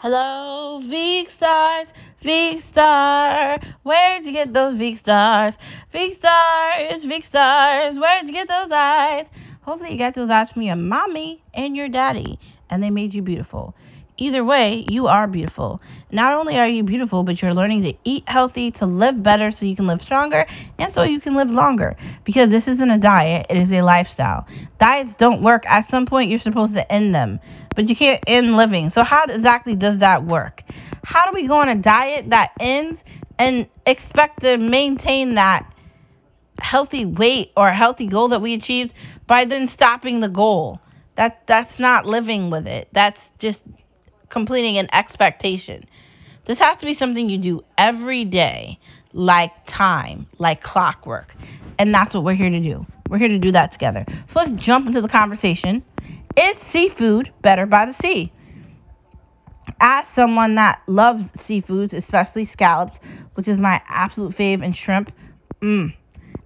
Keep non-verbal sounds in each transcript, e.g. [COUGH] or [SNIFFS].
Hello, Veek Stars, Veek Star. Where'd you get those Veek Stars? Veek Stars, Veek Stars. Where'd you get those eyes? Hopefully, you got those eyes from your mommy and your daddy, and they made you beautiful. Either way, you are beautiful. Not only are you beautiful, but you're learning to eat healthy, to live better so you can live stronger, and so you can live longer. Because this isn't a diet, it is a lifestyle. Diets don't work. At some point, you're supposed to end them, but you can't end living. So, how exactly does that work? How do we go on a diet that ends and expect to maintain that healthy weight or healthy goal that we achieved by then stopping the goal? That that's not living with it. That's just completing an expectation. This has to be something you do every day, like time, like clockwork. And that's what we're here to do. We're here to do that together. So let's jump into the conversation. Is seafood better by the sea? As someone that loves seafoods, especially scallops, which is my absolute fave, and shrimp, mm,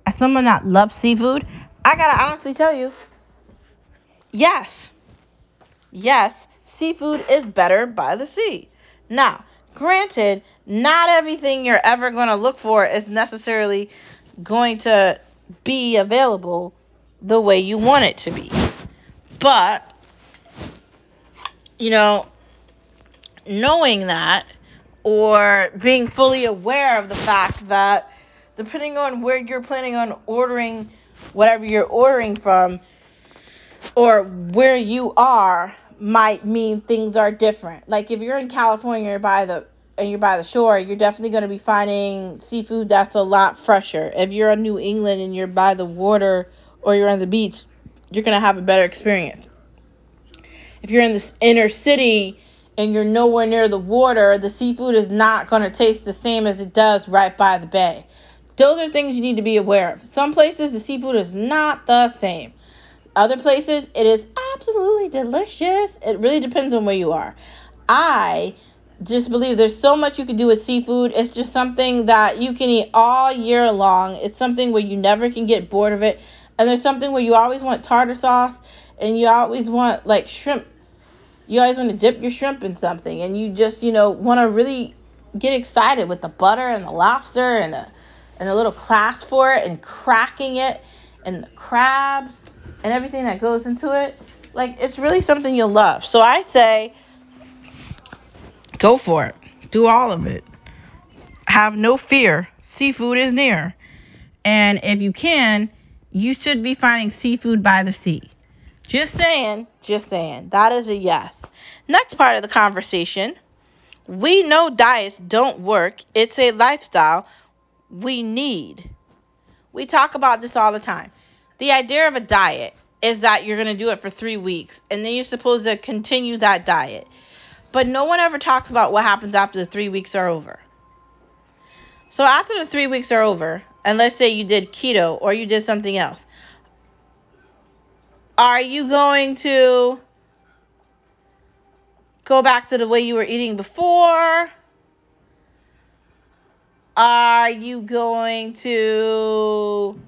as someone that loves seafood, I gotta honestly tell you, yes, yes, seafood is better by the sea. Now, granted, not everything you're ever going to look for is necessarily going to be available the way you want it to be. But, you know, knowing that or being fully aware of the fact that depending on where you're planning on ordering whatever you're ordering from or where you are might mean things are different. Like if you're in California you're by the and you're by the shore, you're definitely going to be finding seafood that's a lot fresher. If you're in New England and you're by the water or you're on the beach, you're going to have a better experience. If you're in this inner city and you're nowhere near the water, the seafood is not going to taste the same as it does right by the bay. Those are things you need to be aware of. Some places the seafood is not the same. Other places, it is absolutely delicious. It really depends on where you are. I just believe there's so much you can do with seafood. It's just something that you can eat all year long. It's something where you never can get bored of it. And there's something where you always want tartar sauce and you always want like shrimp. You always want to dip your shrimp in something and you just, you know, want to really get excited with the butter and the lobster and the and a little class for it and cracking it and the crabs and everything that goes into it, like it's really something you'll love. So I say, go for it. Do all of it. Have no fear. Seafood is near. And if you can, you should be finding seafood by the sea. Just saying, just saying. That is a yes. Next part of the conversation. We know diets don't work. It's a lifestyle we need. We talk about this all the time. The idea of a diet is that you're going to do it for three weeks and then you're supposed to continue that diet. But no one ever talks about what happens after the three weeks are over. So after the three weeks are over, and let's say you did keto or you did something else, are you going to go back to the way you were eating before? Are you going to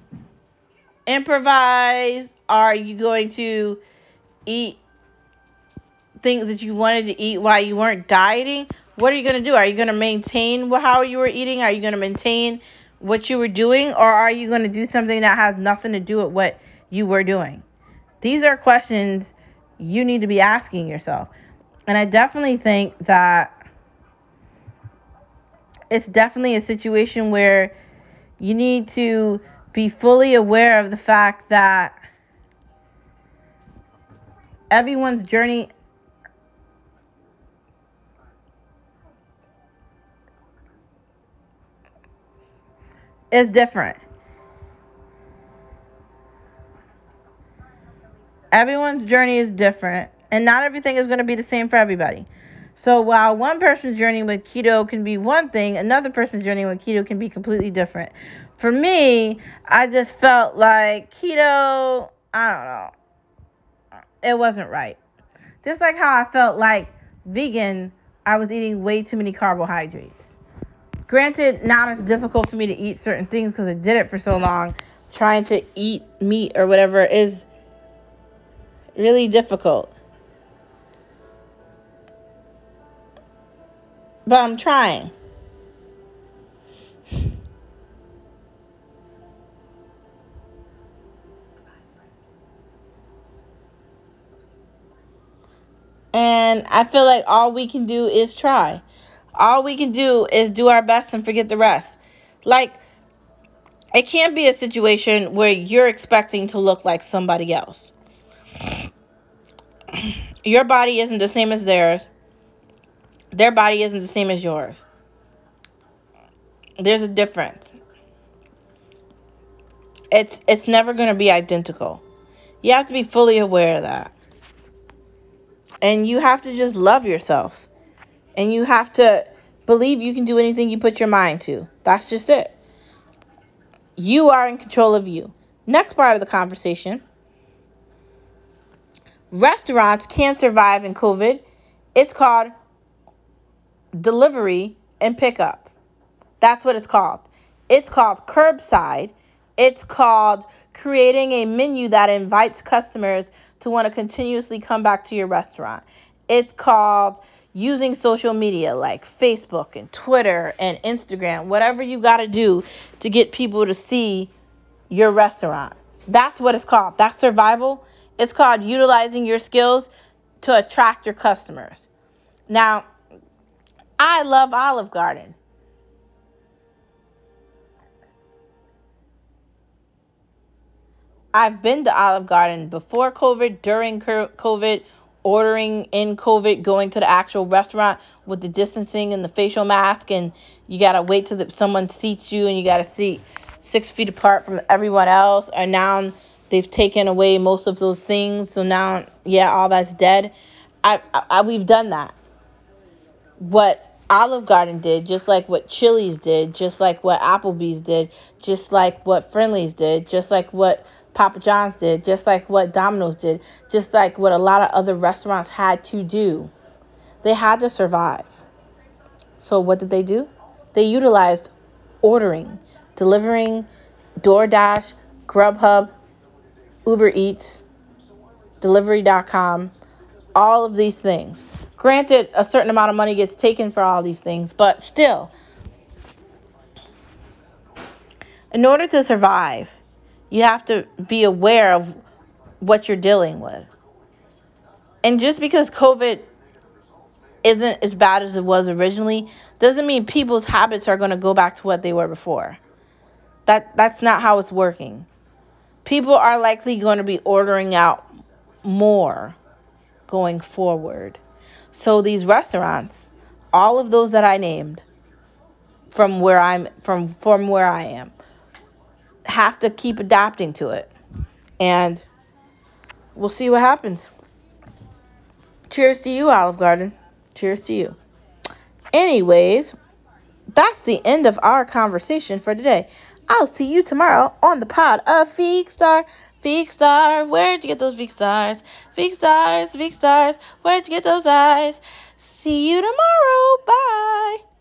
improvise? Are you going to eat things that you wanted to eat while you weren't dieting? What are you going to do? Are you going to maintain how you were eating? Are you going to maintain what you were doing? Or are you going to do something that has nothing to do with what you were doing? These are questions you need to be asking yourself. And I definitely think that it's definitely a situation where you need to be fully aware of the fact that everyone's journey is different. Everyone's journey is different, and not everything is going to be the same for everybody. So while one person's journey with keto can be one thing, another person's journey with keto can be completely different. For me, I just felt like keto, I don't know, it wasn't right. Just like how I felt like vegan, I was eating way too many carbohydrates. Granted, not as difficult for me to eat certain things because I did it for so long. Trying to eat meat or whatever is really difficult. But I'm trying. And I feel like all we can do is try. All we can do is do our best and forget the rest. Like, it can't be a situation where you're expecting to look like somebody else. [SNIFFS] Your body isn't the same as theirs. Their body isn't the same as yours. There's a difference. It's it's never going to be identical. You have to be fully aware of that. And you have to just love yourself. And you have to believe you can do anything you put your mind to. That's just it. You are in control of you. Next part of the conversation restaurants can't survive in COVID. It's called delivery and pickup. That's what it's called. It's called curbside. It's called creating a menu that invites customers to want to continuously come back to your restaurant. It's called using social media like Facebook and Twitter and Instagram, whatever you got to do to get people to see your restaurant. That's what it's called. That's survival. It's called utilizing your skills to attract your customers. Now, I love Olive Garden. I've been to Olive Garden before COVID, during COVID, ordering in COVID, going to the actual restaurant with the distancing and the facial mask, and you gotta wait till the, someone seats you, and you gotta sit six feet apart from everyone else. And now they've taken away most of those things, so now yeah, all that's dead. I, I we've done that. What Olive Garden did, just like what Chili's did, just like what Applebee's did, just like what Friendly's did, just like what Papa John's did, just like what Domino's did, just like what a lot of other restaurants had to do. They had to survive. So what did they do? They utilized ordering, delivering, DoorDash, Grubhub, Uber Eats, delivery.com, all of these things. Granted, a certain amount of money gets taken for all these things, but still, in order to survive, you have to be aware of what you're dealing with. And just because COVID isn't as bad as it was originally doesn't mean people's habits are going to go back to what they were before. That that's not how it's working. People are likely going to be ordering out more going forward. So these restaurants, all of those that I named from where I'm from from where I am have to keep adapting to it. And we'll see what happens. Cheers to you, Olive Garden. Cheers to you. Anyways, that's the end of our conversation for today. I'll see you tomorrow on the pod of Feek Feek Star, where'd you get those big Stars? Big Stars, big Stars, where'd you get those eyes? See you tomorrow. Bye.